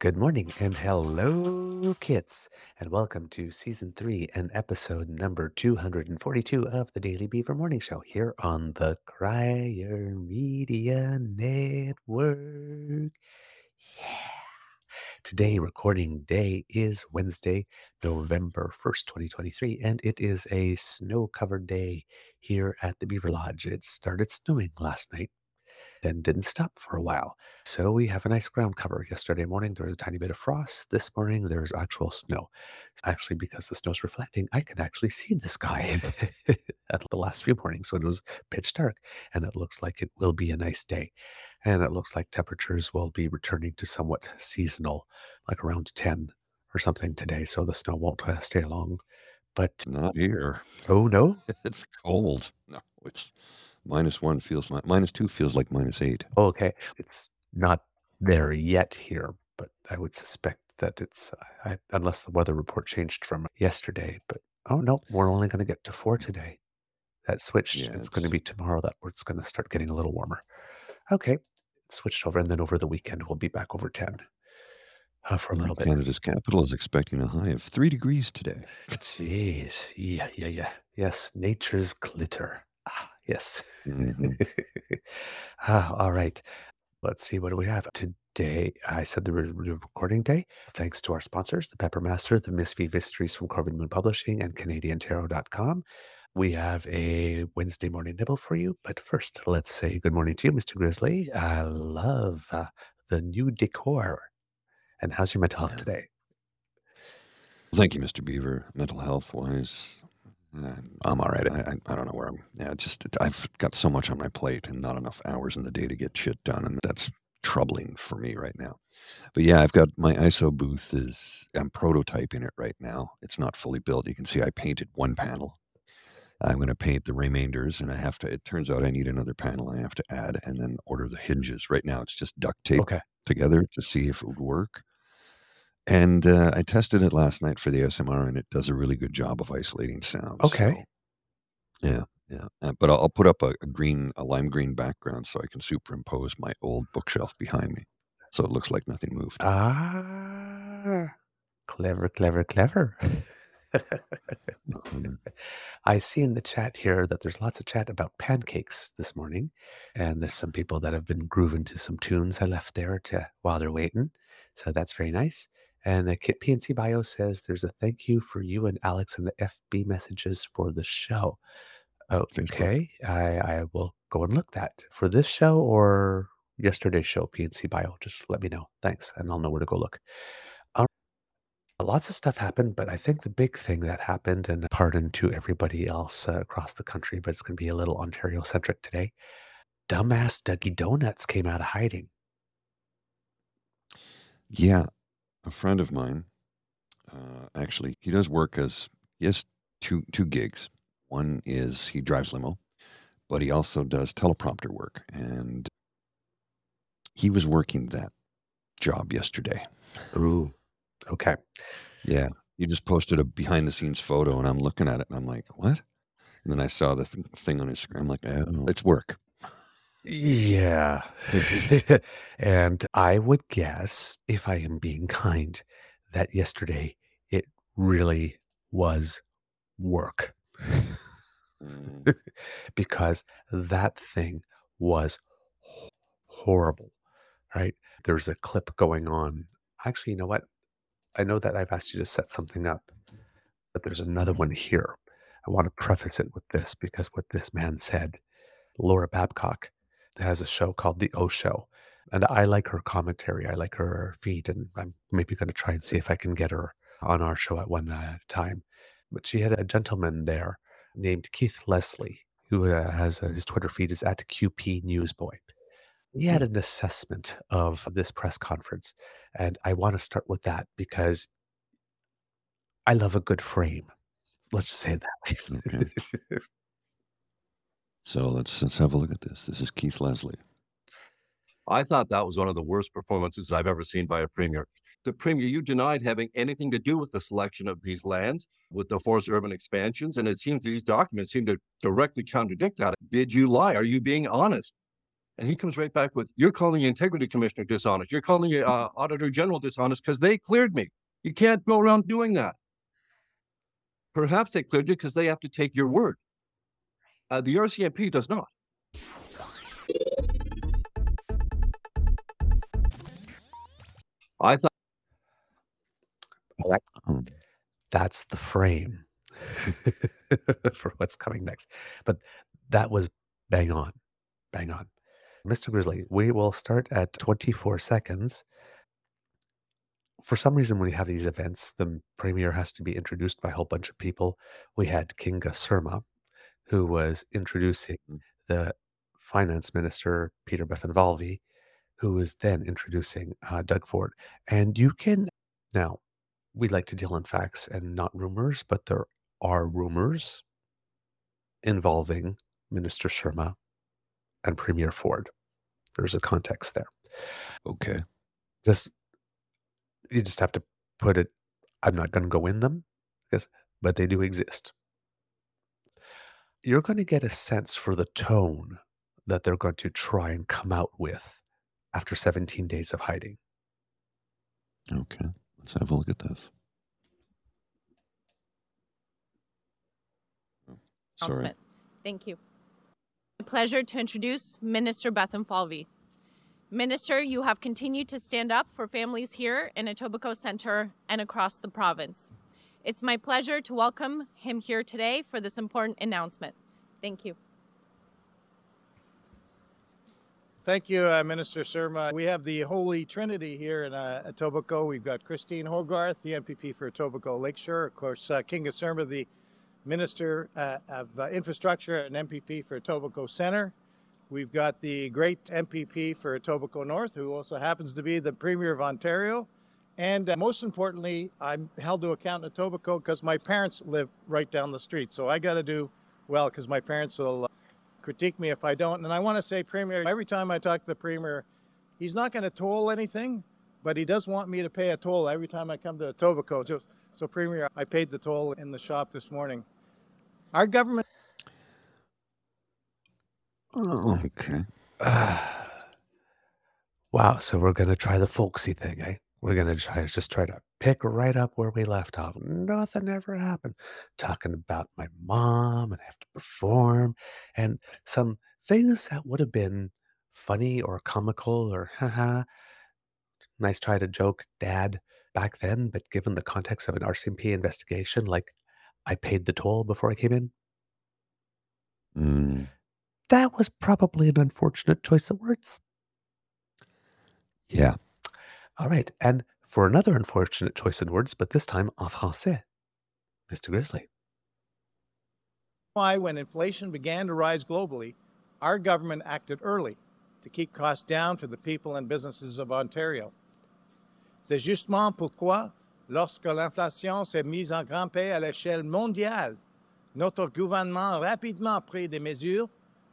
Good morning and hello, kits, and welcome to season three and episode number 242 of the Daily Beaver Morning Show here on the Crier Media Network. Yeah. Today, recording day is Wednesday, November 1st, 2023, and it is a snow covered day here at the Beaver Lodge. It started snowing last night then didn't stop for a while. So we have a nice ground cover. Yesterday morning, there was a tiny bit of frost. This morning, there's actual snow. Actually, because the snow's reflecting, I can actually see the sky at the last few mornings when it was pitch dark. And it looks like it will be a nice day. And it looks like temperatures will be returning to somewhat seasonal, like around 10 or something today. So the snow won't uh, stay long. But Not here. oh no, It's cold. No, it's minus one feels like minus two feels like minus eight. Okay. It's not there yet here, but I would suspect that it's, I, unless the weather report changed from yesterday. But oh, no, we're only going to get to four today. That switched. Yeah, it's going to be tomorrow that it's going to start getting a little warmer. Okay. It switched over. And then over the weekend, we'll be back over 10 uh, for a little bit. Canada's capital is expecting a high of three degrees today. Jeez. Yeah, yeah, yeah. Yes. Nature's glitter. Yes. Mhm. ah, all right. Let's see. What do we have today? I said the re- re- recording day. Thanks to our sponsors, the Peppermaster, the Miss V Mysteries from Corvid Moon Publishing, and CanadianTarot.com. We have a Wednesday morning nibble for you. But first, let's say good morning to you, Mr. Grizzly. I love uh, the new decor. And how's your mental health Yeah. today? Thank you, Mr. Beaver. Mental health wise, I'm all right. I, I, I don't know where I'm. Yeah, just I've got so much on my plate and not enough hours in the day to get shit done, and that's troubling for me right now. But yeah, I've got my ISO booth is I'm prototyping it right now. It's not fully built. You can see I painted one panel. I'm going to paint the remainders, and I have to. It turns out I need another panel. I have to add and then order the hinges. Right now, it's just duct tape Okay. together to see if it would work. And uh, I tested it last night for the SMR, and it does a really good job of isolating sounds. Okay. so, yeah, yeah. Uh, but I'll, I'll put up a, a green, a lime green background so I can superimpose my old bookshelf behind me, so it looks like nothing moved. Ah, clever, clever, clever. Um, I see in the chat here that there's lots of chat about pancakes this morning, and there's some people that have been grooving to some tunes I left there to while they're waiting. So that's very nice. And Kit PNC Bio says there's a thank you for you and Alex and the FB messages for the show. Facebook. Okay, I, I will go and look that for this show or yesterday's show. PNC Bio, just let me know. Thanks, and I'll know where to go look. Um, lots of stuff happened, but I think the big thing that happened, and pardon to everybody else uh, across the country, but it's going to be a little Ontario centric today. Dumbass Dougie Donuts came out of hiding. Yeah, a friend of mine, uh, actually, he does work as he has two two gigs. One is he drives limo, but he also does teleprompter work, and he was working that job yesterday. Ooh. Okay. Yeah, he just posted a behind the scenes photo, and I'm looking at it, and I'm like, "What?" And then I saw the th- thing on his screen. I'm like, "Oh, it's work." Yeah. and I would guess, if I am being kind, that yesterday it really was work Mm, because that thing was horrible, right? There's a clip going on. Actually, you know what? I know that I've asked you to set something up, but there's another one here. I want to preface it with this because what this man said, Laura Babcock has a show called The O Show. And I like her commentary. I like her feed. And I'm maybe going to try and see if I can get her on our show at one uh, time. But she had a gentleman there named Keith Leslie, who uh, has uh, his Twitter feed is at QP Newsboy. He had an assessment of this press conference. And I want to start with that because I love a good frame. Let's just say it that way. Okay. So let's let's have a look at this. This is Keith Leslie. I thought that was one of the worst performances I've ever seen by a premier. The premier, you denied having anything to do with the selection of these lands, with the forced urban expansions, and it seems these documents seem to directly contradict that. Did you lie? Are you being honest? And he comes right back with, "You're calling the integrity commissioner dishonest. You're calling the uh, auditor general dishonest because they cleared me. You can't go around doing that. Perhaps they cleared you because they have to take your word. Uh, the RCMP does not. I thought." Um, that's the frame for what's coming next. But that was bang on, bang on. Mr. Grizzly, we will start at 24 seconds. For some reason, when we have these events, the premier has to be introduced by a whole bunch of people. We had Kinga Surma, who was introducing Mm. the finance minister, Peter Bethlenfalvy, who was then introducing uh, Doug Ford. And you can now, we like to deal in facts and not rumors, but there are rumors involving Minister Surma and Premier Ford. There's a context there. okay. Just you just have to put it. I'm not going to go in them, because but they do exist. You're going to get a sense for the tone that they're going to try and come out with after 17 days of hiding. Okay. Let's have a look at this. Oh, Sorry. Thank you. A pleasure to introduce Minister Bethlenfalvy. Minister, you have continued to stand up for families here in Etobicoke Centre and across the province. It's my pleasure to welcome him here today for this important announcement. Thank you. Thank you, uh, Minister Surma. We have the Holy Trinity here in uh, Etobicoke. We've got Christine Hogarth, the MPP for Etobicoke Lakeshore. Of course, uh, Kinga Surma, the Minister uh, of uh, Infrastructure and MPP for Etobicoke Centre. We've got the great MPP for Etobicoke North, who also happens to be the Premier of Ontario. And uh, most importantly, I'm held to account in Etobicoke because my parents live right down the street. So I got to do well because my parents will uh, critique me if I don't. And I want to say, Premier, every time I talk to the Premier, he's not going to toll anything, but he does want me to pay a toll every time I come to Etobicoke. So, so Premier, I paid the toll in the shop this morning. Our government Oh, okay. wow. So we're going to try the folksy thing, eh? We're going to try just try to pick right up where we left off. Nothing ever happened. Talking about my mom and I have to perform and some things that would have been funny or comical or haha. Nice try to joke, dad, back then. But given the context of an RCMP investigation, like I paid the toll before I came in, Mm, that was probably an unfortunate choice of words. yeah. All right. And for another unfortunate choice in words, but this time en français, Mr. Grizzly. why, when inflation began to rise globally, our government acted early to keep costs down for the people and businesses of Ontario. C'est justement pourquoi, lorsque l'inflation s'est mise en paix à l'échelle mondiale, notre gouvernement a rapidement pris des mesures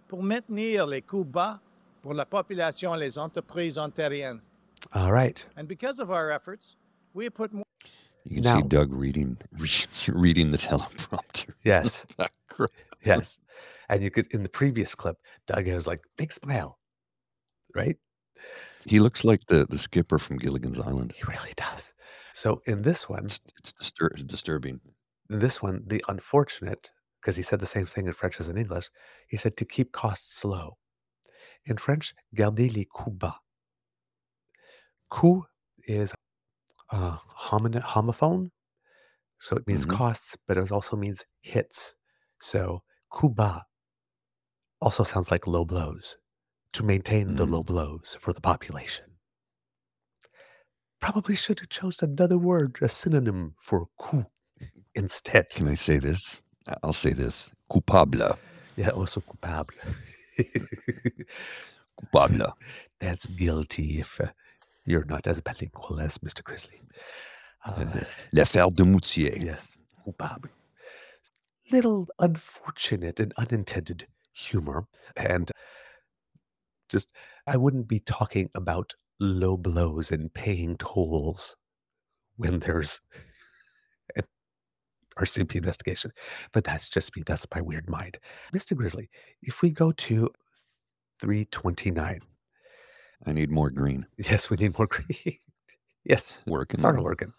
pour maintenir les coûts bas pour la population et les entreprises ontariennes. All right. And because of our efforts, we have put more You can Now- see Doug reading reading the teleprompter. Yes. Background. Yes. And you could, in the previous clip, Doug has like big smile, right? He looks like the, the skipper from Gilligan's Island. He really does. So in this one, It's, it's distur- disturbing. in this one, the unfortunate, because he said the same thing in French as in English, he said to keep costs low. In French, garder les coûts bas. Coût is uh, homin- homophone, so it means Mhm. costs, but it also means hits. So bas also sounds like low blows to maintain the Mhm. low blows for the population. Probably should have chosen another word, a synonym for coup instead. Can I say this? I- I'll say this. Coupable. Yeah, also coupable. Coupable. That's guilty if uh, you're not as bilingual as Mr. Grizzly. Uh, L'affaire de Moutier. yes, coupable. Little unfortunate and unintended humor. And just, I wouldn't be talking about low blows and paying tolls when there's an RCMP investigation. But that's just me. That's my weird mind. Mr. Grizzly, if we go to 329, I need more green. yes, we need more green. yes, Working. started working.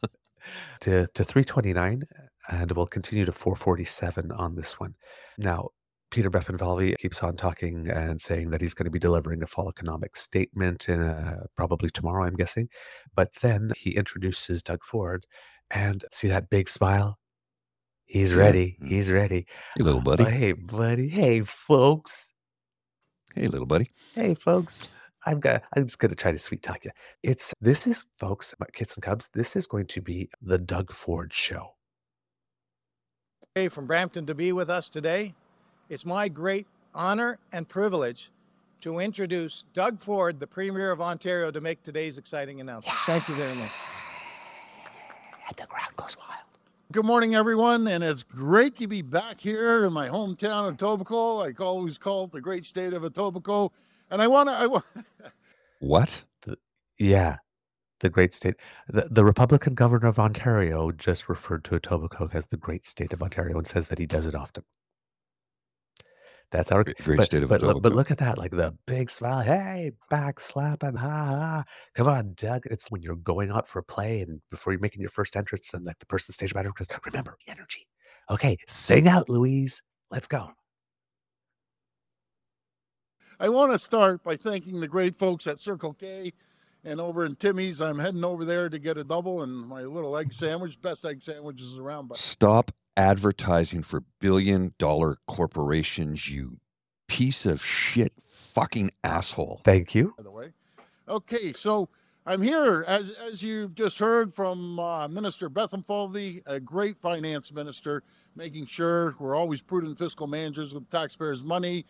to, to 329, and we'll continue to 447 on this one. Now, Peter Bethlenfalvy keeps on talking and saying that he's going to be delivering a fall economic statement in uh probably tomorrow, I'm guessing. But then he introduces Doug Ford, and see that big smile? He's ready. Mm. He's ready. Hey, little Uh, buddy. hey, buddy. Hey, folks. Hey, little buddy. Hey, folks. I'm gonna, I'm just gonna try to sweet talk you. It's this is, folks, my kids and cubs. This is going to be the Doug Ford show. Hey, from Brampton to be with us today. It's my great honor and privilege to introduce Doug Ford, the Premier of Ontario, to make today's exciting announcement. Thank you very much. And the crowd goes wild. Good morning, everyone, and it's great to be back here in my hometown of Etobicoke. I always call it the great state of Etobicoke, and I want to. I want. What? Yeah, the great state. The, the Republican governor of Ontario just referred to Etobicoke as the great state of Ontario and says that he does it often. That's our Great, great but, state of but, look- but look at that, like the big smile. Hey, back slapping, ha ha. Come on, Doug. It's when you're going out for a play and before you're making your first entrance, and like the person stage manager goes, "Remember energy." Okay, sing out, Louise. Let's go. I want to start by thanking the great folks at Circle K and over in Timmy's. I'm heading over there to get a double and my little egg sandwich, best egg sandwiches around. But Stop advertising for billion dollar corporations, you piece of shit fucking asshole. Thank you. by the way. Okay, so I'm here, as as you've just heard from uh, Minister Bethlenfalvy, a great finance minister, making sure we're always prudent fiscal managers with taxpayers' money.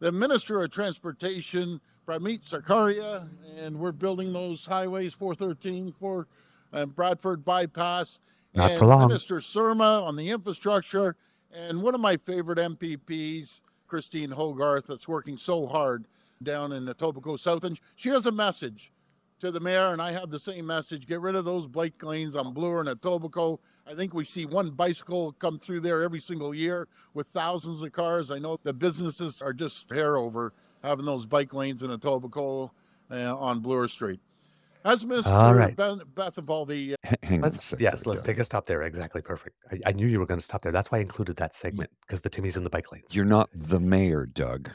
The Minister of Transportation, Prabmeet Sarkaria, and we're building those highways 413, for uh, Bradford bypass. Not and for long. Minister Surma on the infrastructure, and one of my favorite MPPs, Christine Hogarth, that's working so hard down in Etobicoke South, and she has a message to the mayor, and I have the same message. Get rid of those bike lanes on Bloor and Etobicoke. I think we see one bicycle come through there every single year with thousands of cars. I know the businesses are just hair over having those bike lanes in Etobicoke uh, on Bloor Street. As Mr. All right. Ben, Bethlenfalvy H- Hang on Let's second. yes, let's Doug. take a stop there. Exactly perfect. I, I knew you were going to stop there. That's why I included that segment because the Timmy's in the bike lanes. You're not the mayor, Doug.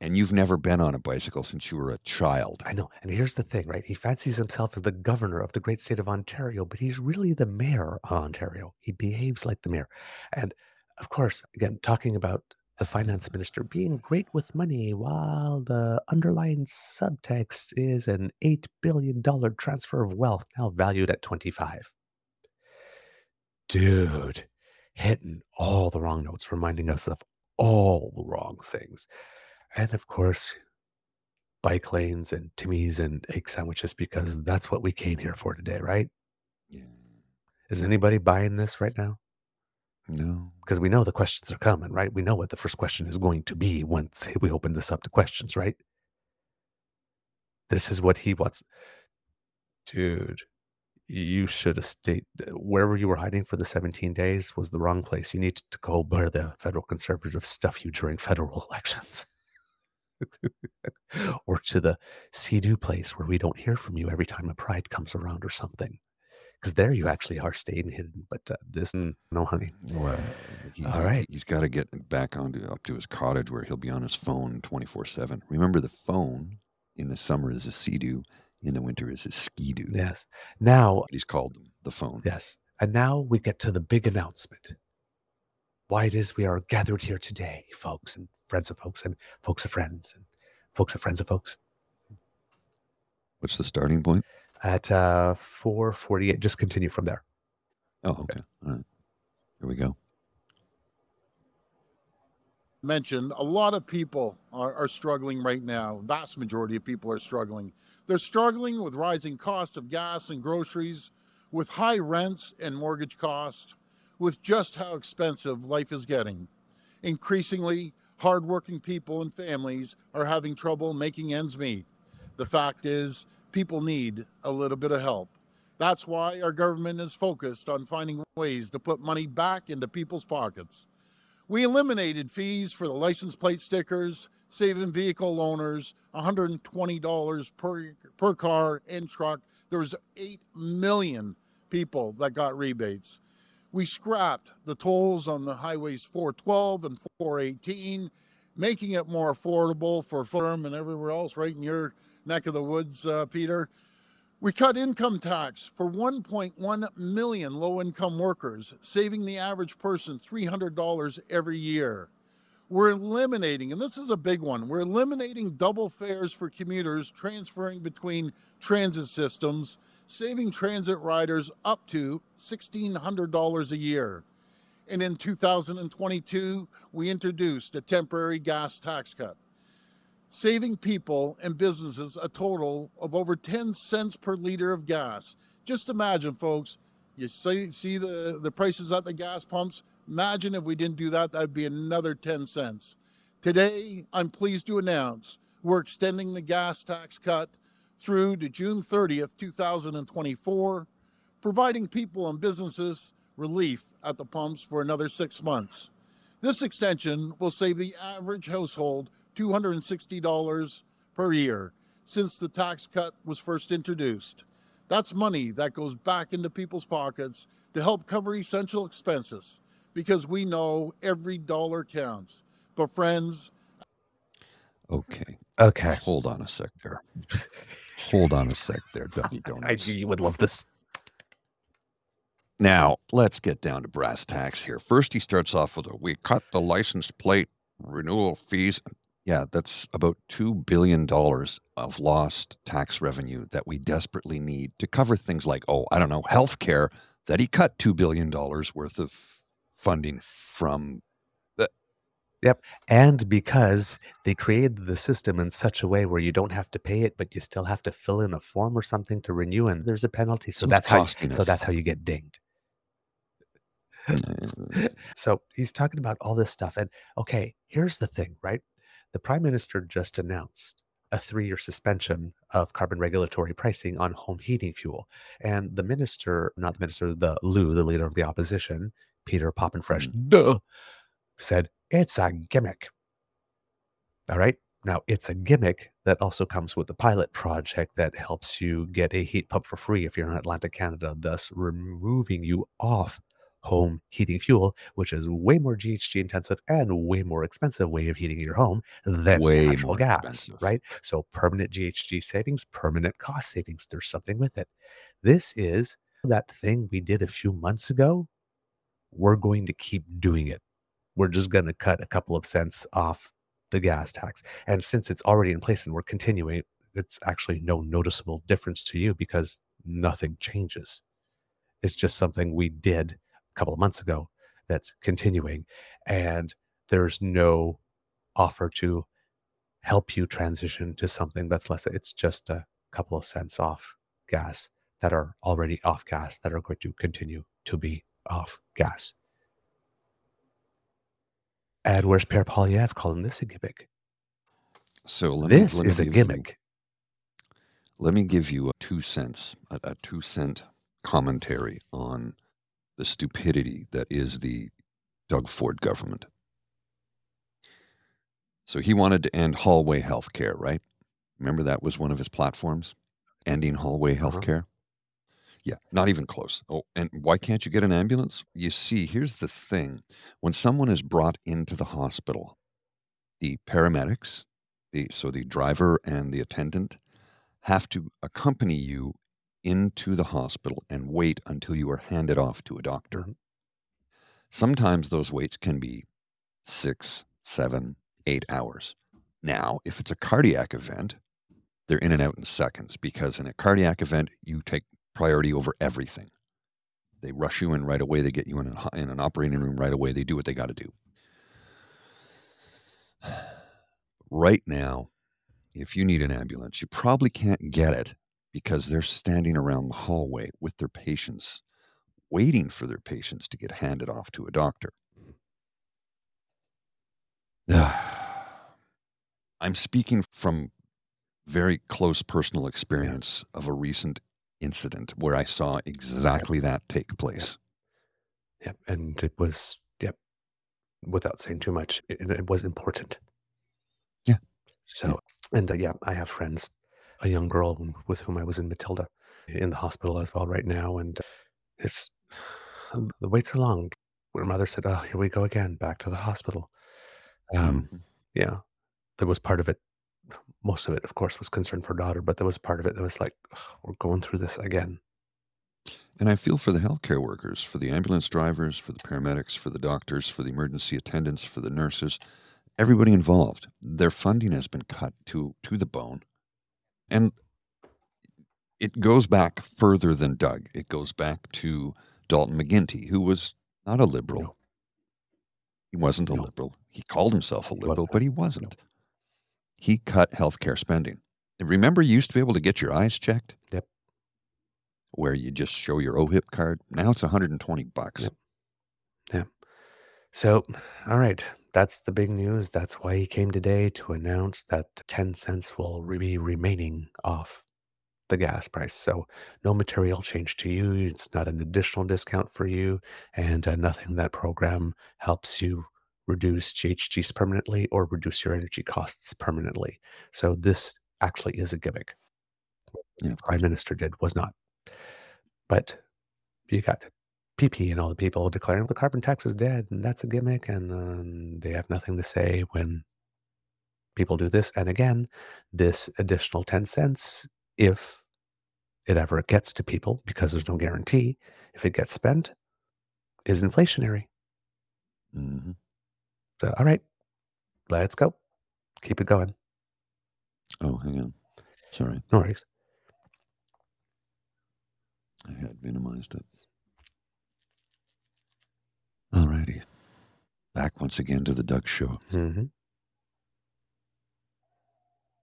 And you've never been on a bicycle since you were a child. I know. And here's the thing, right? He fancies himself as the governor of the great state of Ontario, but he's really the mayor of Ontario. He behaves like the mayor. And of course, again, talking about the finance minister being great with money while the underlying subtext is an $8 billion transfer of wealth now valued at 25. Dude, hitting all the wrong notes, reminding us of all the wrong things. And of course, bike lanes and Timmy's and egg sandwiches because that's what we came here for today, right? Yeah. Is anybody buying this right now? No. Because we know the questions are coming, right? We know what the first question is going to be once we open this up to questions, right? This is what he wants. Dude, you should have stayed uh, wherever you were hiding for the 17 days was the wrong place. You need to go where the federal conservatives stuff you during federal elections. or to the Sea-Doo place where we don't hear from you every time a pride comes around or something. Because there you actually are staying hidden. But uh, this, mm, no, honey. Well, he, All right. He's got to get back onto up to his cottage where he'll be on his phone 24 7. Remember, the phone in the summer is a sea-doo, in the winter is a ski-doo. Yes. Now, He's called them the phone. yes. And now we get to the big announcement. Why it is we are gathered here today, folks, and friends of folks, and folks of friends, and folks of friends of folks. What's the starting point? At uh, 448, just continue from there. Oh, okay. All right. Here we go. mentioned, a lot of people are, are struggling right now. Vast majority of people are struggling. They're struggling with rising cost of gas and groceries, with high rents and mortgage costs, with just how expensive life is getting. Increasingly, hardworking people and families are having trouble making ends meet. The fact is, people need a little bit of help. That's why our government is focused on finding ways to put money back into people's pockets. We eliminated fees for the license plate stickers, saving vehicle owners $120 per, per car and truck. There was 8 million people that got rebates. We scrapped the tolls on the highways 412 and 418, making it more affordable for firm and everywhere else right in your neck of the woods, uh, Peter. We cut income tax for 1.1 million low income workers, saving the average person $300 every year. We're eliminating, and this is a big one, we're eliminating double fares for commuters transferring between transit systems, saving transit riders up to $1,600 a year. And in 2022, we introduced a temporary gas tax cut saving people and businesses a total of over 10 cents per liter of gas. Just imagine, folks, you see, see the, the prices at the gas pumps. Imagine if we didn't do that, that'd be another 10 cents. Today, I'm pleased to announce we're extending the gas tax cut through to June 30th, 2024, providing people and businesses relief at the pumps for another six months. This extension will save the average household $260 per year since the tax cut was first introduced. That's money that goes back into people's pockets to help cover essential expenses because we know every dollar counts. But, friends, Okay. Okay. Hold on a sec there. Hold on a sec there, I Donuts. knew you would love this. Now, let's get down to brass tacks here. First, he starts off with a we cut the license plate renewal fees. Yeah, that's about $2 billion of lost tax revenue that we desperately need to cover things like, oh, I don't know, healthcare that he cut $2 billion worth of funding from. And because they created the system in such a way where you don't have to pay it, but you still have to fill in a form or something to renew, and there's a penalty. So So it's that's how. costing So us. that's how you get dinged. Uh, So he's talking about all this stuff, and okay, here's the thing, right? The prime minister just announced a three-year suspension of carbon regulatory pricing on home heating fuel, and the minister, not the minister, the Lou, the leader of the opposition, Peter Poppenfresh, duh, said it's a gimmick. All right. Now, it's a gimmick that also comes with the pilot project that helps you get a heat pump for free if you're in Atlantic Canada, thus removing you off home heating fuel, which is way more GHG intensive and way more expensive way of heating your home than Way natural gas, expensive. right? So permanent GHG savings, permanent cost savings. There's something with it. This is that thing we did a few months ago. We're going to keep doing it. We're just going to cut a couple of cents off the gas tax. And since it's already in place and we're continuing, it's actually no noticeable difference to you because nothing changes. It's just something we did a couple of months ago that's continuing. And there's no offer to help you transition to something that's less. It's just a couple of cents off gas that are already off gas that are going to continue to be off gas. And where's Pierre Poilievre calling this a gimmick? So let me, This me is a give you- gimmick. let me give you a two cents, a, a two cent commentary on the stupidity that is the Doug Ford government. So he wanted to end hallway health care, right? Remember that was one of his platforms? Ending hallway uh-huh. health care? Yeah, not even close. Oh, and why can't you get an ambulance? You see, here's the thing when someone is brought into the hospital, the paramedics, the, so the driver and the attendant, have to accompany you into the hospital and wait until you are handed off to a doctor. Mhm. Sometimes those waits can be six, seven, eight hours. Now, if it's a cardiac event, they're in and out in seconds because in a cardiac event, you take priority over everything. They rush you in right away. They get you in, in an operating room right away. They do what they got to do. Right now, if you need an ambulance, you probably can't get it because they're standing around the hallway with their patients, waiting for their patients to get handed off to a doctor. I'm speaking from very close personal experience of a recent incident where I saw exactly that take place. Yep. And it was, yep, without saying too much, it, it was important. Yeah. So, and uh, yeah, I have friends, a young girl with whom I was in Matilda in the hospital as well right now. And uh, it's, the waits are long. Her mother said, Oh, here we go again, back to the hospital. Um, Mhm. yeah, That was part of it. Most of it, of course, was concern for daughter, but there was part of it that was like, we're going through this again. And I feel for the healthcare workers, for the ambulance drivers, for the paramedics, for the doctors, for the emergency attendants, for the nurses, everybody involved. Their funding has been cut to to the bone. And it goes back further than Doug. It goes back to Dalton McGuinty, who was not a liberal. No. He wasn't a No. liberal. He called himself a liberal, wasn't. but he wasn't. He cut healthcare spending. Remember, you used to be able to get your eyes checked? Yep. Where you just show your OHIP card. Now it's 120 bucks. Yep. Yeah. So, all right, that's the big news. That's why he came today to announce that 10 cents will be remaining off the gas price. So, no material change to you. It's not an additional discount for you, and uh, nothing that program helps you reduce GHGs permanently or reduce your energy costs permanently. So, this actually is a gimmick. Yeah, the prime minister did was not. But you got PP and all the people declaring the carbon tax is dead, and that's a gimmick, and um, they have nothing to say when people do this. And again, this additional 10 cents, if it ever gets to people, because there's no guarantee, if it gets spent, is inflationary. hmm So, all right, let's go. Keep it going. Oh, hang on. Sorry. No worries. I had minimized it. Alrighty. Back once again to the Doug Show. hmm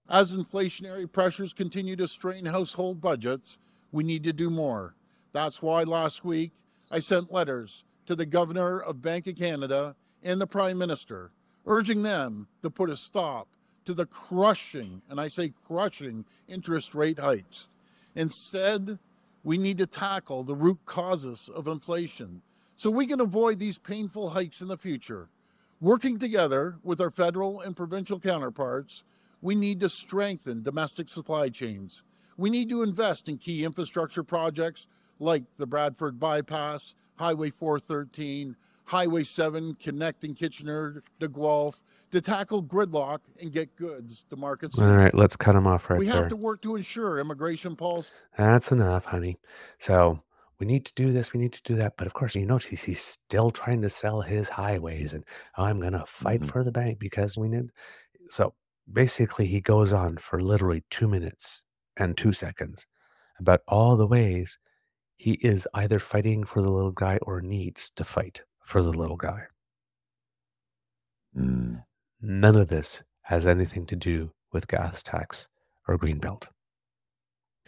As inflationary pressures continue to strain household budgets, we need to do more. That's why last week I sent letters to the Governor of Bank of Canada and the Prime Minister, urging them to put a stop to the crushing, and I say crushing, interest rate hikes. Instead, we need to tackle the root causes of inflation so we can avoid these painful hikes in the future. Working together with our federal and provincial counterparts, we need to strengthen domestic supply chains. We need to invest in key infrastructure projects like the Bradford Bypass, Highway 413, Highway 7 connecting Kitchener to Guelph to tackle gridlock and get goods to markets. All right, let's cut him off right we there. have to work to ensure immigration policy That's enough, honey. So we need to do this, we need to do that. But of course, you notice he's still trying to sell his highways and "Oh, I'm going to fight Mhm. for the bank because we need. So basically, he goes on for literally two minutes and two seconds about all the ways he is either fighting for the little guy or needs to fight for the little guy. Mm. None of this has anything to do with gas tax or greenbelt.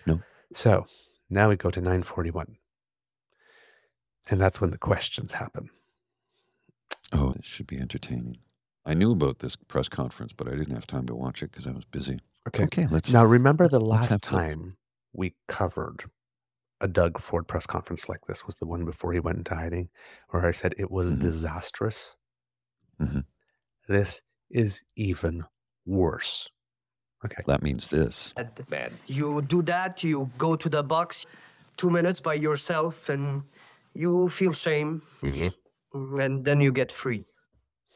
No. So now we go to 941. And that's when the questions happen. Oh, this should be entertaining. I knew about this press conference, but I didn't have time to watch it because I was busy. Okay. Okay, let's. Now, remember the last time we covered a Doug Ford press conference like this was the one before he went into hiding, where I said it was Mhm. disastrous. Mhm. This is even worse. Okay. That means this. bad. You do that, you go to the box, two minutes by yourself, and you feel shame, and then you get free.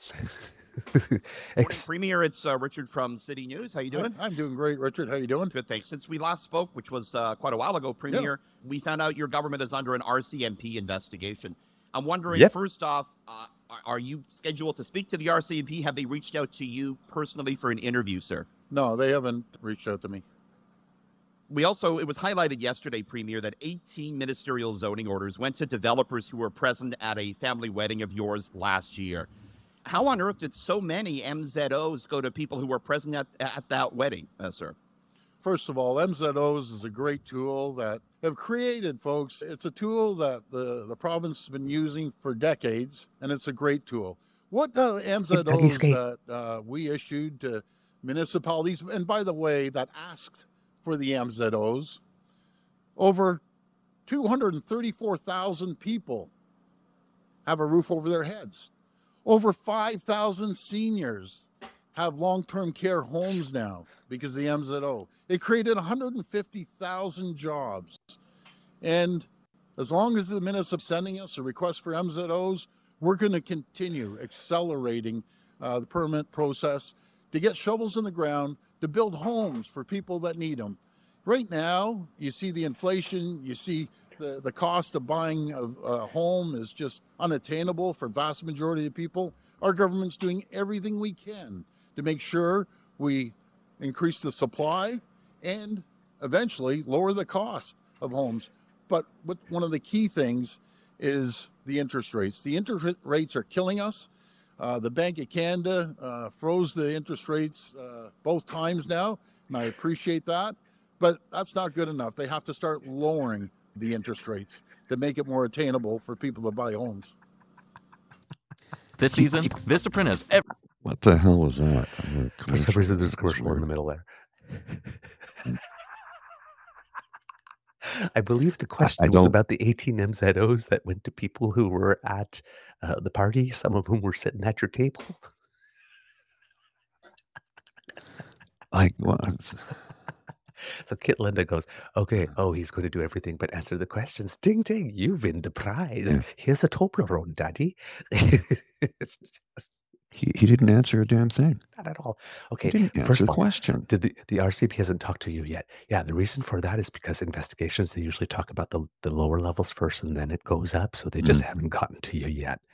Morning, Ex- Premier, it's uh, Richard from City News. How you doing? I'm doing great, Richard. How you doing? Good, thanks. Since we last spoke, which was uh, quite a while ago, Premier, we found out your government is under an RCMP investigation. I'm wondering, Yep. first off, uh, are- are you scheduled to speak to the RCMP? Have they reached out to you personally for an interview, sir? No, they haven't reached out to me. We also, it was highlighted yesterday, Premier, that 18 ministerial zoning orders went to developers who were present at a family wedding of yours last year. How on earth did so many MZOs go to people who were present at, at that wedding, uh, sir? First of all, MZOs is a great tool that have created folks. It's a tool that the, the province has been using for decades, and it's a great tool. What uh, MZOs skate. that uh, we issued to municipalities, and by the way, that asked for the MZOs, over 234,000 people have a roof over their heads. Over 5,000 seniors have long-term care homes now because of the MZO. It created 150,000 jobs. And as long as the municip's sending us a request for MZOs, we're going to continue accelerating uh, the permit process to get shovels in the ground to build homes for people that need them. Right now, you see the inflation, you see the, the cost of buying a, a home is just unattainable for vast majority of people. Our government's doing everything we can to make sure we increase the supply and eventually lower the cost of homes. But what, one of the key things is the interest rates. The interest rates are killing us. Uh, the Bank of Canada uh, froze the interest rates uh, both times now, and I appreciate that. But that's not good enough. They have to start lowering the interest rates to make it more attainable for people to buy homes. This season, Vistaprint has every What the hell was that? I heard a For some reason, there's a That was commercial in the middle there. I believe the question was don't- about the 18 MZOs that went to people who were at uh, the party, some of whom were sitting at your table. Like, what? So Kit Linda goes, okay, oh, he's going to do everything but answer the questions. Ding, ding, you win the prize. Yeah. Here's a Toblerone, daddy. it's just He, he didn't answer a damn thing. not at all. He Okay, didn't answer first the question. Did the, the RCP hasn't talked to you yet? Yeah, the reason for that is because investigations they usually talk about the the lower levels first and then it goes up. So they just Mm. haven't gotten to you yet.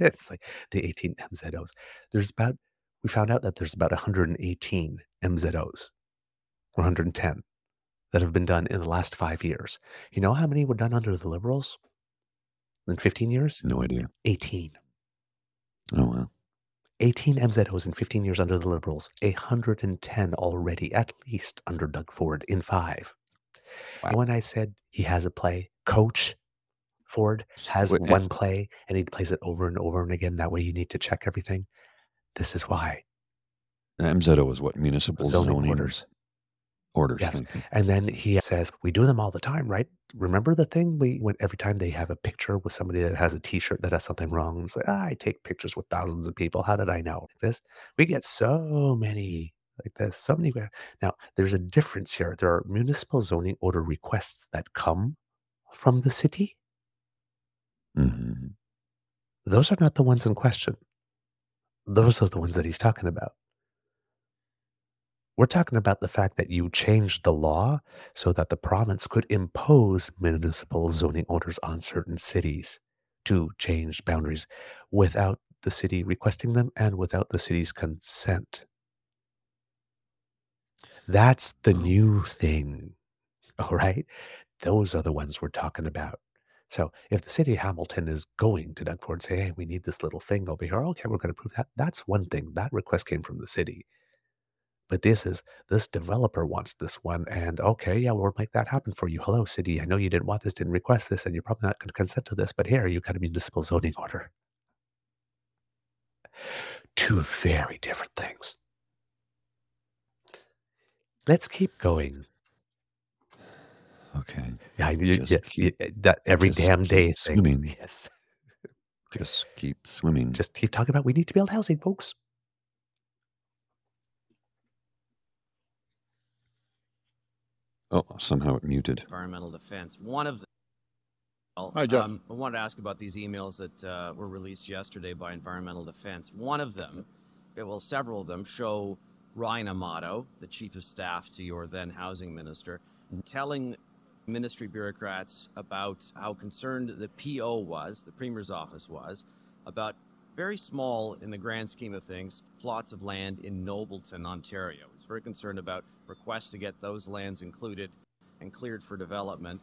It's like the 18 MZOs. There's about we found out that there's about 118 MZOs, 110 that have been done in the last five years. You know how many were done under the Liberals in 15 years? No idea. 18. Oh, well. 18 MZOs in 15 years under the Liberals, 110 already, at least under Doug Ford in five. And when I said he has a play, coach Ford has Wait, one play and he plays it over and over and again. That way you need to check everything. This is why. MZO was what? Municipal Zoning zoning, orders. Orders. Yes. And then he says, We do them all the time, right? Remember the thing we when every time they have a picture with somebody that has a t-shirt that has something wrong, it's like, ah, I take pictures with thousands of people. How did I know this? We get so many like this, so many. Now, there's a difference here. There are municipal zoning order requests that come from the city. Mhm. Those are not the ones in question. Those are the ones that he's talking about. We're talking about the fact that you changed the law so that the province could impose municipal zoning orders on certain cities to change boundaries without the city requesting them and without the city's consent. That's the oh. new thing. All right. Those are the ones we're talking about. So if the city of Hamilton is going to Doug Ford and say, hey, we need this little thing over here, okay, we're going to prove that. That's one thing. That request came from the city. But this is this developer wants this one, and okay, yeah, we'll make that happen for you. Hello, city. I know you didn't want this, didn't request this, and you're probably not going to consent to this, but here you got a municipal zoning order. Two very different things. Let's keep going. Okay. Yeah, you, Just yes, keep- y- eh, that every damn day thing. swimming. Yes. Just keep swimming. Just keep talking about we need to build housing, folks. Oh, somehow it muted. environmental defense. One of them. Hi, Jeff. Um, I wanted to ask about these emails that uh, were released yesterday by Environmental Defense. One of them, eh, well, several of them show Ryan Amato, the chief of staff to your then housing minister, telling ministry bureaucrats about how concerned the PO was, the premier's office was, about very small in the grand scheme of things plots of land in Nobleton, Ontario. He's very concerned about requests to get those lands included and cleared for development.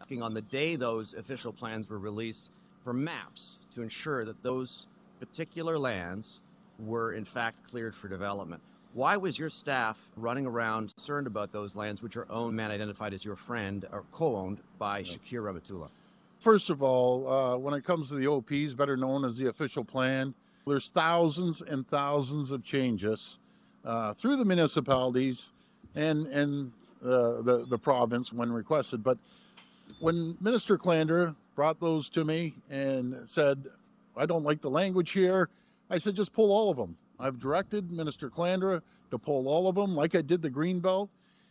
Asking on the day those official plans were released for maps to ensure that those particular lands were in fact cleared for development. Why was your staff running around concerned about those lands, which are owned, man identified as your friend, or co-owned by Shakir Rehmatullah? First of all, uh, when it comes to the OPs, better known as the official plan, there's thousands and thousands of changes uh, through the municipalities and and uh, the the province when requested. But when Minister Calandra brought those to me and said, "I don't like the language here," I said, "Just pull all of them." I've directed Minister Calandra to pull all of them, like I did the Greenbelt,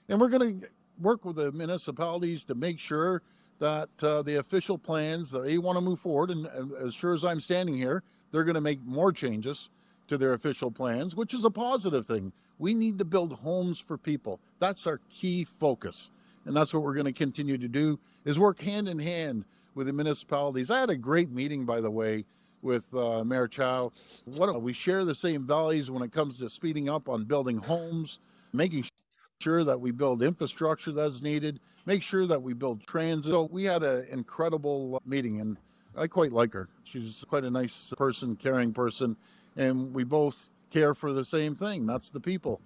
and we're going to work with the municipalities to make sure that uh, the official plans that they want to move forward, and, and as sure as I'm standing here, they're going to make more changes to their official plans, which is a positive thing. We need to build homes for people. That's our key focus, and that's what we're going to continue to do: is work hand in hand with the municipalities. I had a great meeting, by the way, with uh, Mayor Chow. What we share the same values when it comes to speeding up on building homes, making sure that we build infrastructure that's needed, make sure that we build transit. So we had an incredible uh, meeting, and I quite like her. She's quite a nice person, caring person, and we both care for the same thing. That's the people.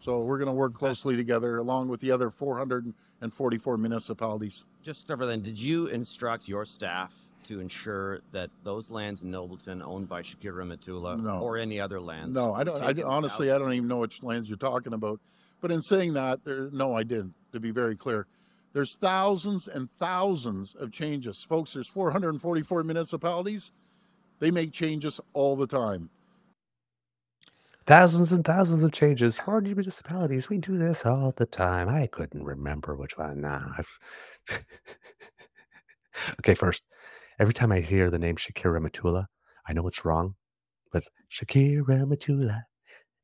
So we're going to work closely together along with the other 444 municipalities. Just over then, did you instruct your staff to ensure that those lands in Nobleton owned by Shakir Rehmatullah No. or any other lands? No, I don't. I, honestly, I don't even know which lands you're talking about. But in saying that, there, no, I didn't. To be very clear, there's thousands and thousands of changes, folks. There's 444 municipalities. They make changes all the time. Thousands and thousands of changes for municipalities. We do this all the time. I couldn't remember which one. Nah. Okay, first, every time I hear the name Shakira Matula, I know it's wrong, but it's Shakira Matula.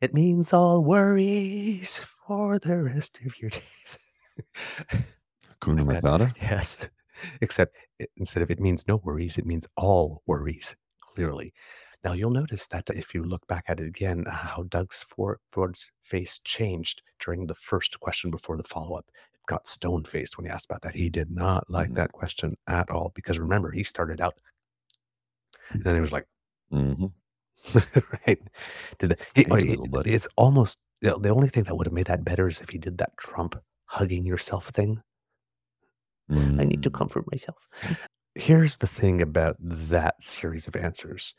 It means all worries for the rest of your days. Kuna Like. Matata? Yes. Except it, instead of it means no worries, it means all worries, clearly. Now you'll notice that if you look back at it again, how Doug's Ford's face changed during the first question before the follow up. It got stone faced when he asked about that. He did not like Mhm. that question at all because remember, he started out and then he was like, mm-hmm. right. Did the, he, Thank it- it's almost the the only thing that would have made that better is if he did that Trump hugging yourself thing. I need to Mm. comfort myself. Here's the thing about that series of answers.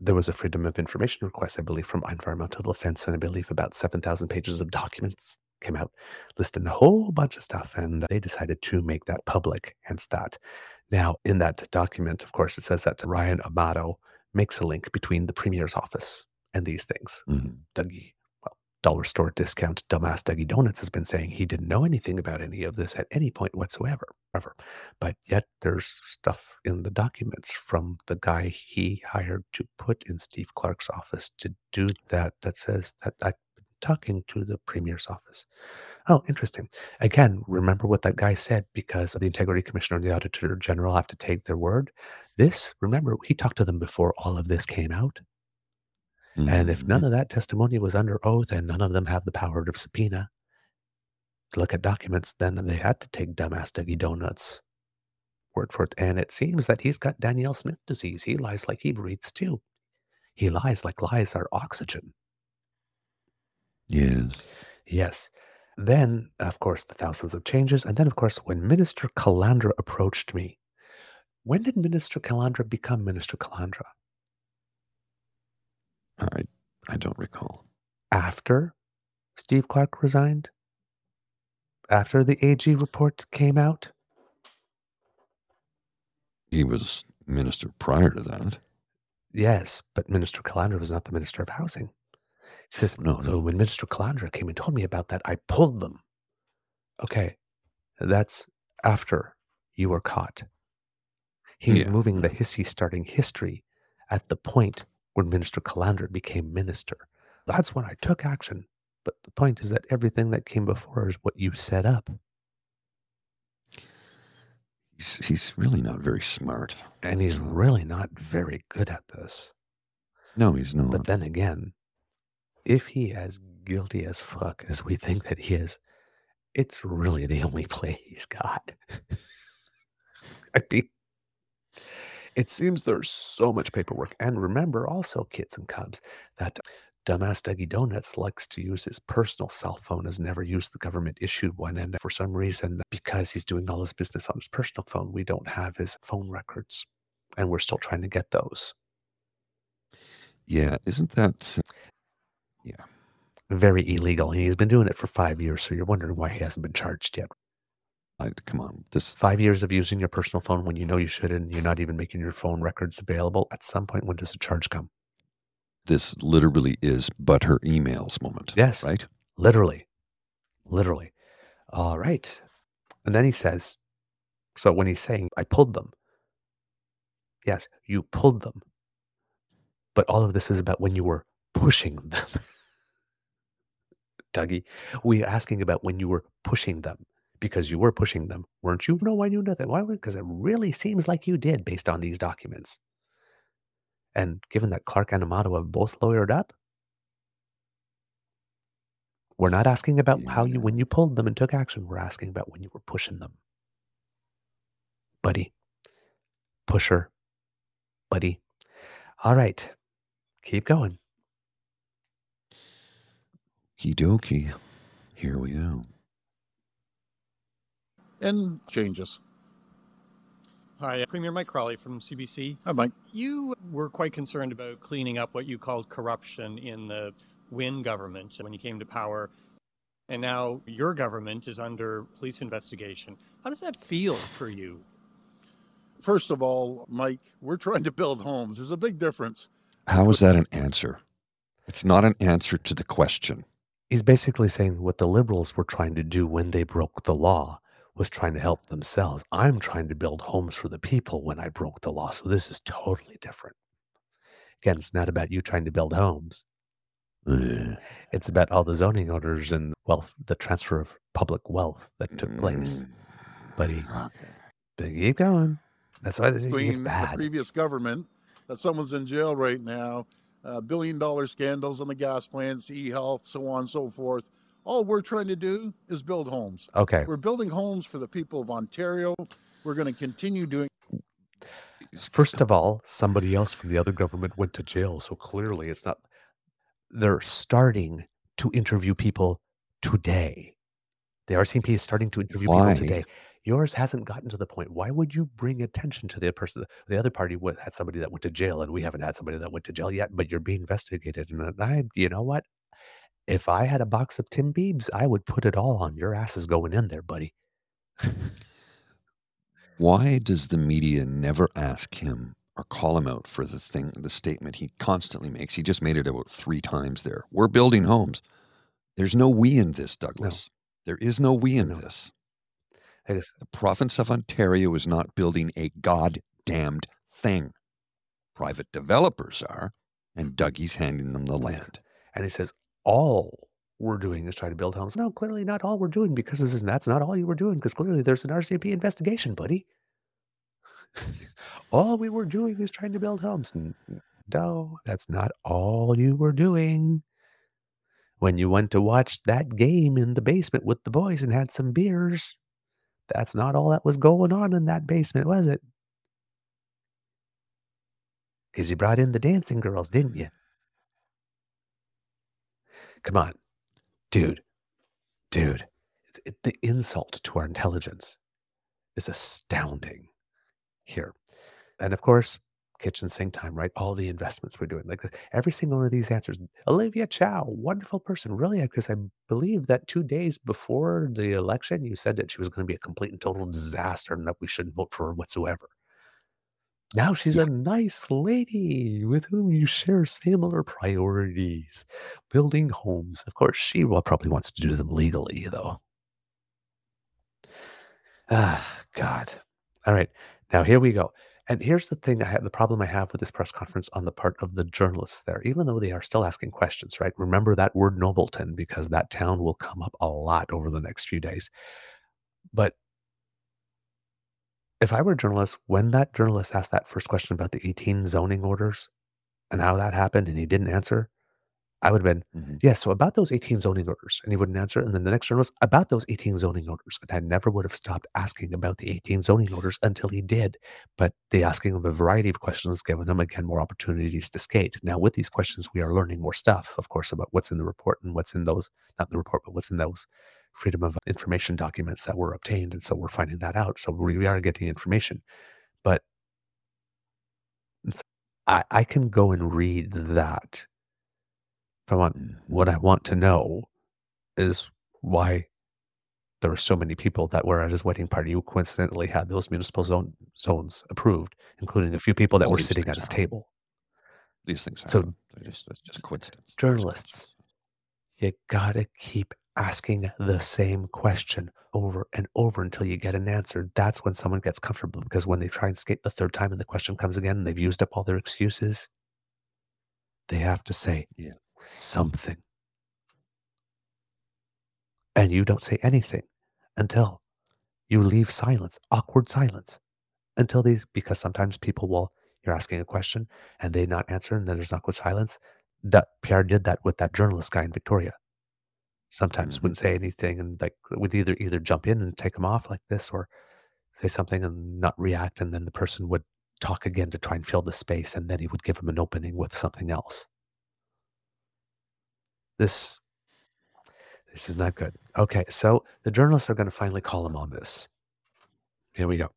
There was a Freedom of Information request, I believe, from Environmental Defense, and I believe about 7,000 pages of documents came out listing a whole bunch of stuff, and they decided to make that public, hence that. Now, in that document, of course, it says that Ryan Amato makes a link between the Premier's office and these things. Mhm. Dougie, dollar store discount dumbass Dougie Donuts has been saying he didn't know anything about any of this at any point whatsoever. Ever. But yet there's stuff in the documents from the guy he hired to put in Steve Clark's office to do that that says that I've been talking to the premier's office. Oh, interesting. Again, remember what that guy said because the integrity commissioner and the auditor general have to take their word. This, remember, he talked to them before all of this came out. And if none Mhm. of that testimony was under oath and none of them have the power of subpoena to look at documents, then they had to take dumbass Dougie Donuts word for it. And it seems that he's got Danielle Smith disease. He lies like he breathes too. He lies like lies are oxygen. Yes. Yes. Then, of course, the thousands of changes. And then, of course, when Minister Calandra approached me, when did Minister Calandra become Minister Calandra? I I don't recall. After Steve Clark resigned? After the AG report came out? He was minister prior to that. Yes, but Minister Calandra was not the Minister of Housing. He says, No, "So no. Oh, when Minister Calandra came and told me about that, I pulled them. Okay, that's after you were caught. He's Yeah, moving the hissy starting history at the point when Minister Calandra became minister. That's when I took action. But the point is that everything that came before is what you set up. He's he's really not very smart. And he's really not very good at this. No, he's not. But then again, if he as guilty as fuck as we think that he is, it's really the only play he's got. I mean, it seems there's so much paperwork. And remember also, kids and cubs, that dumbass Dougie Donuts likes to use his personal cell phone, has never used the government issued one. And for some reason, because he's doing all his business on his personal phone, we don't have his phone records. And we're still trying to get those. Yeah, isn't that yeah. Very illegal. And he's been doing it for five years. So you're wondering why he hasn't been charged yet. I, come on. This Five years of using your personal phone when you know you shouldn't, you're not even making your phone records available. At some point, when does a charge come? this literally is but her emails moment. Yes. Right? Literally. Literally. All right. And then he says, so when he's saying, I pulled them, yes, you pulled them. But all of this is about when you were pushing them. Dougie, we're asking about when you were pushing them because you were pushing them, weren't you? No, I knew nothing? Why? Because it really seems like you did based on these documents. And given that Clark and Amato have both lawyered up, we're not asking about how you when you pulled them and took action. We're asking about when you were pushing them. Buddy. Pusher. Buddy. All right. Keep going. Kidoki. Here we go. And changes. Hi, Premier Mike Crawley from CBC. Hi, Mike. You were quite concerned about cleaning up what you called corruption in the Wynne government when you came to power. And now your government is under police investigation. How does that feel for you? First of all, Mike, we're trying to build homes. There's a big difference. How is that an answer? It's not an answer to the question. He's basically saying what the liberals were trying to do when they broke the law was trying to help themselves. I'm trying to build homes for the people when I broke the law. So this is totally different. Again, it's not about you trying to build homes. It's about all the zoning orders and wealth, the transfer of public wealth that took place. Buddy, but keep going. That's why this it gets Between the previous government, that someone's in jail right now, uh, billion dollar scandals on the gas plants, e health, so on and so forth. All we're trying to do is build homes. Okay. We're building homes for the people of Ontario. We're going to continue doing. First of all, somebody else from the other government went to jail. So clearly it's not, they're starting to interview people today. The RCMP is starting to interview Why? people today. Yours hasn't gotten to the point. Why would you bring attention to the person? The other party wa- had somebody that went to jail, and we haven't had somebody that went to jail yet. But you're being investigated, and I, you know what? If I had a box of Timbits, I would put it all on your asses going in there, buddy. Why does the media never ask him or call him out for the thing, the statement he constantly makes? He just made it about three times there. We're building homes. There's no we in this, Douglas. There is no we in this. I guess The province of Ontario is not building a goddamned thing. Private developers are, and Dougie's handing them the land. And he says, all we're doing is trying to build homes. No, clearly not all we're doing because this is, that's not all you were doing because clearly there's an RCMP investigation, buddy. all we were doing is trying to build homes. No, that's not all you were doing. When you went to watch that game in the basement with the boys and had some beers, that's not all that was going on in that basement, was it? Because you brought in the dancing girls, didn't you? Come on. dude, dude, it, the insult to our intelligence is astounding here. And of course, kitchen sink time, right? All the investments we're doing, like every single one of these answers. Olivia Chow, wonderful person, really, because I believe that two days before the election, you said that she was going to be a complete and total disaster and that we shouldn't vote for her whatsoever. Now she's a nice lady with whom you share similar priorities, building homes. Of course, she will probably wants to do them legally, though. Ah, God. All right. Now here we go. And here's the thing I have the problem I have with this press conference on the part of the journalists there, even though they are still asking questions, right? Remember that word Nobleton because that town will come up a lot over the next few days. But if I were a journalist, when that journalist asked that first question about the 18 zoning orders and how that happened and he didn't answer, I would have been, mm-hmm. yeah, so about those 18 zoning orders. And he wouldn't answer. And then the next journalist, about those 18 zoning orders. And I never would have stopped asking about the 18 zoning orders until he did. But the asking of a variety of questions, giving him again more opportunities to skate. Now, with these questions, we are learning more stuff, of course, about what's in the report and what's in those, not the report, but what's in those freedom of information documents that were obtained. And so we're finding that out. So we are getting information. But I, I can go and read that if I want what I want to know is why there were so many people that were at his wedding party who coincidentally had those municipal zone zones approved, including a few people that All were sitting at things his happen. table. These things happen. They're just, just coincidence. journalists, you gotta keep asking the same question over and over until you get an answer. That's when someone gets comfortable because when they try and skate the third time and the question comes again and they've used up all their excuses, they have to say Yeah. something. And you don't say anything until you leave silence, awkward silence, until these, because sometimes people will, you're asking a question and they not answer and then there's awkward silence. That Pierre did that with that journalist guy in Victoria. Sometimes mm-hmm. wouldn't say anything and like would either either jump in and take him off like this or say something and not react and then the person would talk again to try and fill the space and then he would give him an opening with something else. This this is not good. Okay, so the journalists are going to finally call him on this. Here we go.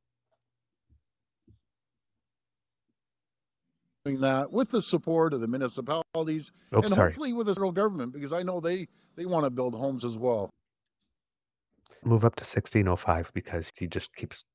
Doing that with the support of the municipalities Oh, and sorry. hopefully with the federal government because I know they they want to build homes as well. Move up to 1605 because he just keeps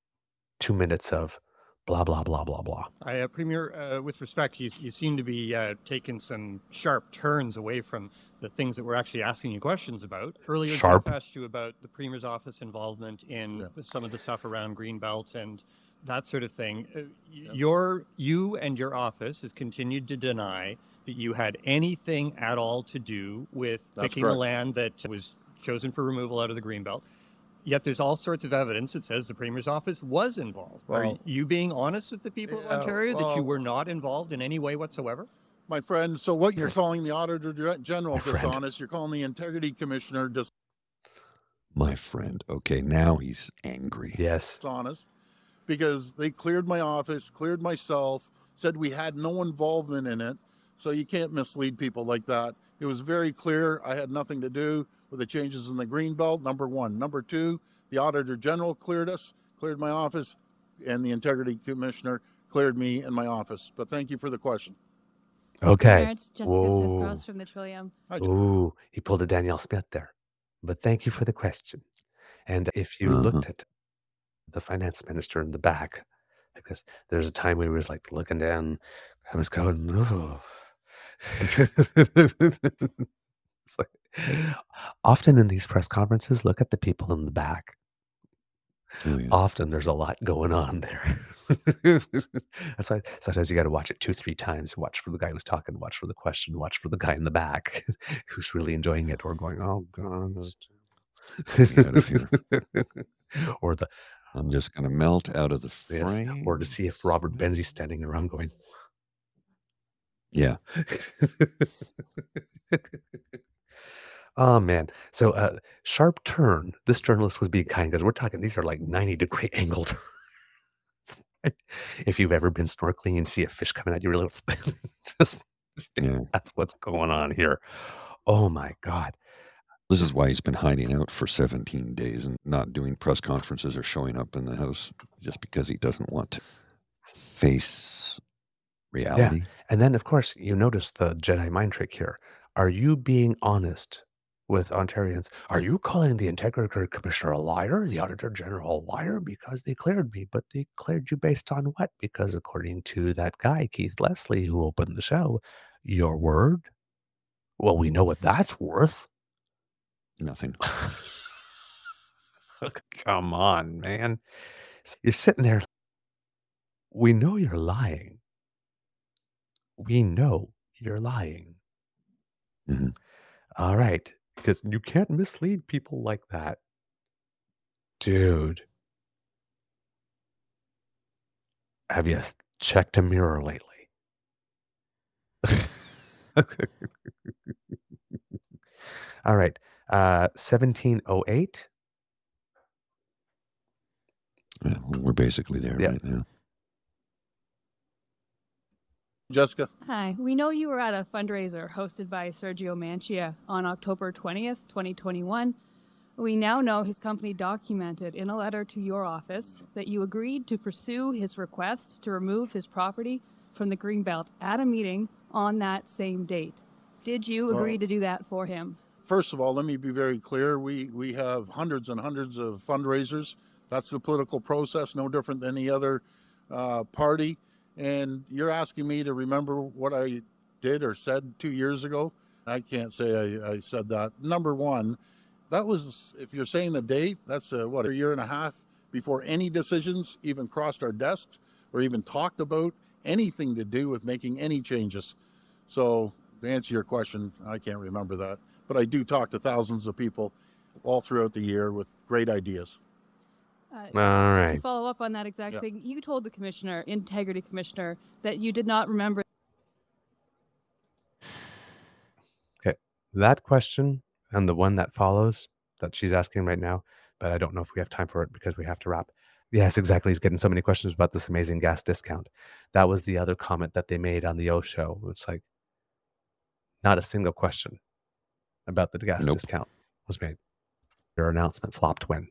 two minutes of blah, blah, blah, blah, blah. I, uh, Premier, uh, with respect, you, you seem to be uh, taking some sharp turns away from the things that we're actually asking you questions about. Earlier, Sharp. Jeff asked you about the Premier's office involvement in some of the stuff around Greenbelt and that sort of thing. Uh, Your, you and your office has continued to deny that you had anything at all to do with That's picking the land that was chosen for removal out of the Greenbelt. Yet there's all sorts of evidence that says the Premier's office was involved. Are you being honest with the people Yeah, of Ontario that you were not involved in any way whatsoever? My friend, so what you're calling the Auditor Gen- General My friend. dishonest, you're calling the Integrity Commissioner dishonest My friend. Okay, now he's angry. Yes. dishonest because they cleared my office, cleared myself, said we had no involvement in it. So you can't mislead people like that. It was very clear I had nothing to do with the changes in the green belt. Number one. Number two, the Auditor General cleared us, cleared my office, and the Integrity Commissioner cleared me and my office. But thank you for the question. Okay. It's Jessica Whoa. Smith Cross from the Trillium. Hi, Jeff. Ooh, he pulled a Danielle Smith there. But thank you for the question. And if you Uh-huh. looked at the finance minister in the back, like this, there's a time he was like looking down. I was going, oh. it's like, often in these press conferences, look at the people in the back. Oh, yeah. Often there's a lot going on there. That's why sometimes you got to watch it two, three times. Watch for the guy who's talking, watch for the question, watch for the guy in the back who's really enjoying it or going, oh, God. this is Get out of here. or the I'm just going to melt out of the yes, frame. or to see if Robert Benzie's standing around going, Yeah. oh man. So uh sharp turn. This journalist was being kind because we're talking these are like 90 degree angled. If you've ever been snorkeling and see a fish coming at you really just Yeah. that's what's going on here. Oh my god. This is why he's been hiding out for 17 days and not doing press conferences or showing up in the house just because he doesn't want to face reality. Yeah. And then, of course, you notice the Jedi mind trick here. Are you being honest with Ontarians? Are you calling the Integrity Commissioner a liar, the Auditor General a liar? Because they cleared me, but they cleared you based on what? Because according to that guy, Keith Leslie, who opened the show, your word? Well, we know what that's worth. Nothing. Come on, man. You're sitting there. We know you're lying. We know you're lying. Mhm. All right. Because you can't mislead people like that. Dude. Have you checked a mirror lately? All right. Uh 1708. Yeah, we're basically there Yeah. right now. Jessica. Hi, we know you were at a fundraiser hosted by Sergio Manchia on October 20th, 2021. We now know his company documented in a letter to your office that you agreed to pursue his request to remove his property from the Greenbelt at a meeting on that same date. Did you agree Well- to do that for him? First of all, let me be very clear. We we have hundreds and hundreds of fundraisers. That's the political process, no different than any other uh, party. And you're asking me to remember what I did or said two years ago. I can't say I, I said that. Number one, that was if you're saying the date, that's a, what a year and a half before any decisions even crossed our desks or even talked about anything to do with making any changes. So to answer your question, I can't remember that, but I do talk to thousands of people all throughout the year with great ideas. Uh, All To follow up on that exact Yeah. thing, you told the commissioner, integrity commissioner, that you did not remember Okay. That question and the one that follows that she's asking right now, but I don't know if we have time for it because we have to wrap. Yes, exactly. He's getting so many questions about this amazing gas discount. That was the other comment that they made on the O show. It's like not a single question about the gas Nope. discount was made. Your announcement flopped when?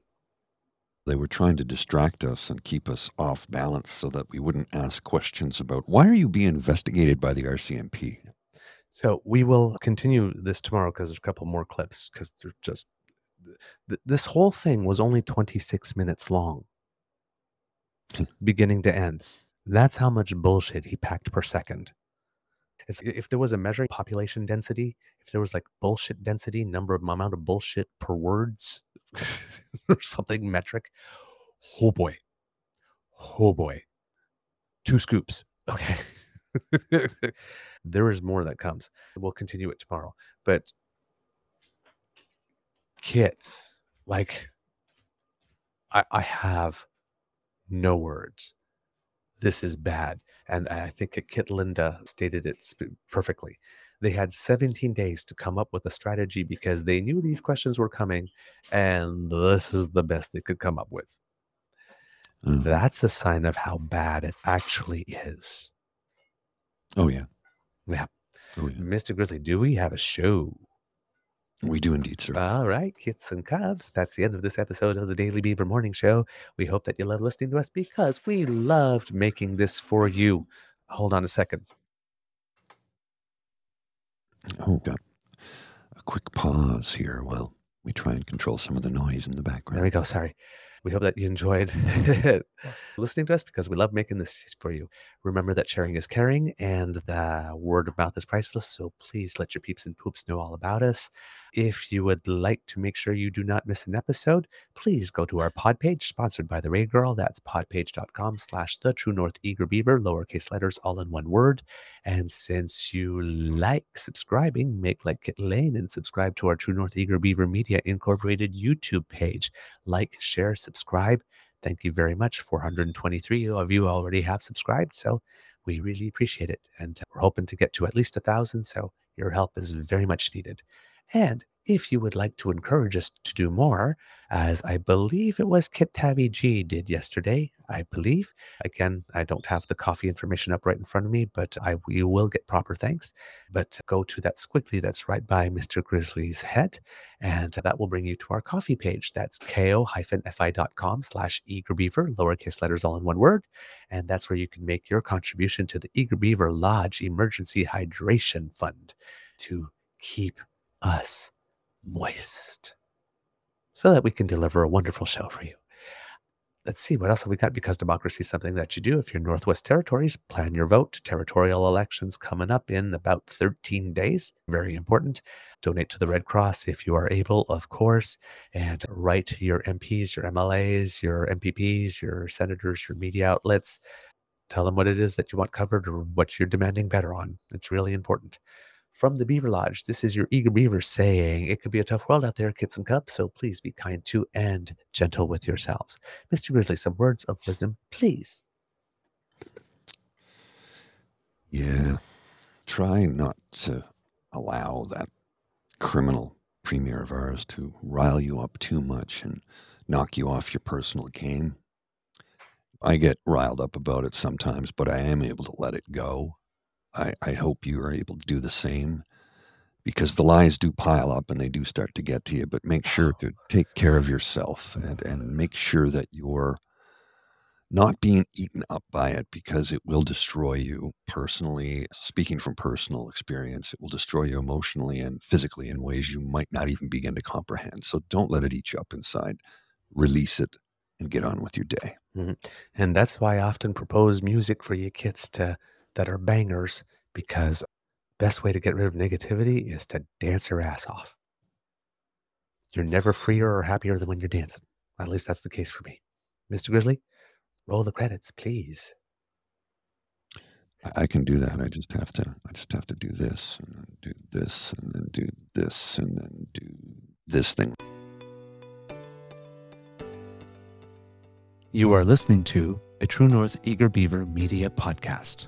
They were trying to distract us and keep us off balance so that we wouldn't ask questions about why are you being investigated by the RCMP? So we will continue this tomorrow because there's a couple more clips because they're just th- th- this whole thing was only 26 minutes long, hmm. beginning to end. That's how much bullshit he packed per second. It's, if there was a measuring population density, if there was like bullshit density, number of amount of bullshit per words, or something metric, oh boy, oh boy, two scoops. Okay. there is more that comes. We'll continue it tomorrow. But kits, like I, I have no words. This is bad. And I think Kit Linda stated it perfectly. They had 17 days to come up with a strategy because they knew these questions were coming, and this is the best they could come up with. Mhm. That's a sign of how bad it actually is. Oh, yeah. Yeah. Oh, yeah. Mr. Grizzly, do we have a show? We do indeed, sir. All right, kits and cubs. That's the end of this episode of the Daily Beaver Morning Show. We hope that you love listening to us because we loved making this for you. Hold on a second. Oh, got a quick pause here while we try and control some of the noise in the background. There we go. Sorry. We hope that you enjoyed listening to us because we love making this for you. Remember that sharing is caring and the word of mouth is priceless. So please let your peeps and poops know all about us. If you would like to make sure you do not miss an episode, please go to our pod page sponsored by the Ray Girl. That's podpage.com slash the true north eager beaver, lowercase letters, all in one word. And since you like subscribing, make like Kit Lane and subscribe to our True North Eager Beaver Media Incorporated YouTube page. Like, share, subscribe. Thank you very much. 423 of you already have subscribed, so we really appreciate it. And we're hoping to get to at least a thousand, so your help is very much needed. And if you would like to encourage us to do more, as I believe it was Kit Tabby G did yesterday, I believe. Again, I don't have the coffee information up right in front of me, but I you will get proper thanks. But go to that squiggly that's right by Mr. Grizzly's head, and that will bring you to our coffee page. That's ko-fi.com slash eagerbeaver, lowercase letters all in one word. And that's where you can make your contribution to the Eager Beaver Lodge Emergency Hydration Fund to keep us moist so that we can deliver a wonderful show for you. Let's see, what else have we got? Because democracy is something that you do. If you're Northwest Territories, plan your vote. Territorial elections coming up in about 13 days. Very important. Donate to the Red Cross if you are able, of course, and write your MPs, your MLAs, your MPPs, your senators, your media outlets. Tell them what it is that you want covered or what you're demanding better on. It's really important from the Beaver Lodge. This is your eager beaver saying, It could be a tough world out there, kids and cubs, so please be kind to and gentle with yourselves. Mr. Grizzly, some words of wisdom, please. Yeah. Try not to allow that criminal premier of ours to rile you up too much and knock you off your personal game. I get riled up about it sometimes, but I am able to let it go I, I hope you are able to do the same because the lies do pile up and they do start to get to you. But make sure to take care of yourself and, and make sure that you're not being eaten up by it because it will destroy you personally. Speaking from personal experience, it will destroy you emotionally and physically in ways you might not even begin to comprehend. So don't let it eat you up inside. Release it and get on with your day. Mhm. And that's why I often propose music for your kids to that are bangers because best way to get rid of negativity is to dance your ass off. You're never freer or happier than when you're dancing. At least that's the case for me. Mr. Grizzly, roll the credits, please. I- I can do that. I just have to. I just have to do this and then do this and then do this and then do this thing. You are listening to a True North Eager Beaver Media Podcast.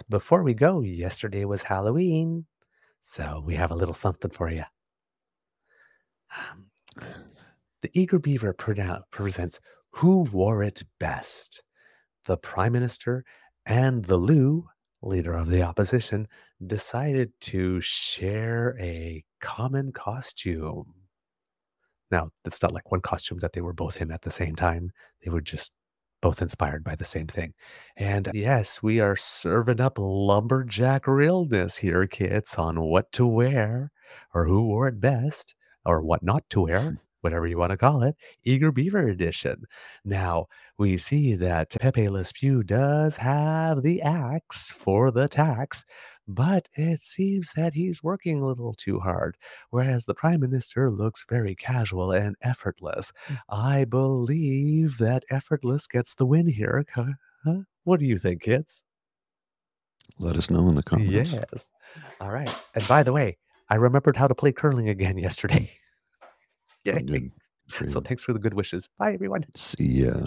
Before we go, yesterday was Halloween. So we have a little something for you. Um, The Eager Beaver presents Who Wore It Best? The Prime Minister and the Lou, leader of the opposition, decided to share a common costume. Now, it's not like one costume that they were both in at the same time. They were just both inspired by the same thing. And yes, we are serving up lumberjack realness here, kids, on what to wear or who wore it best or what not to wear, hmm. whatever you want to call it. Eager Beaver Edition. Now, we see that Pepe Le Pew does have the axe for the tax, but it seems that he's working a little too hard, whereas the Prime Minister looks very casual and effortless. Mm. I believe that effortless gets the win here. Huh? Huh? What do you think, kids? Let us know in the comments. Yes. All right. And by the way, I remembered how to play curling again yesterday. Yay. good So thanks for the good wishes. Bye, everyone. See ya.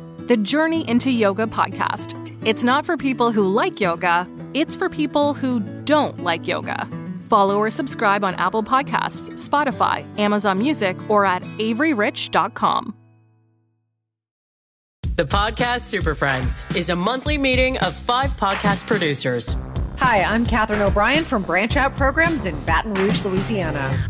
The Journey into Yoga podcast. It's not for people who like yoga, it's for people who don't like yoga. Follow or subscribe on Apple Podcasts, Spotify, Amazon Music, or at averyrich.com. The Podcast Super Friends is a monthly meeting of five podcast producers. Hi, I'm Katherine O'Brien from Branch Out Programs in Baton Rouge, Louisiana.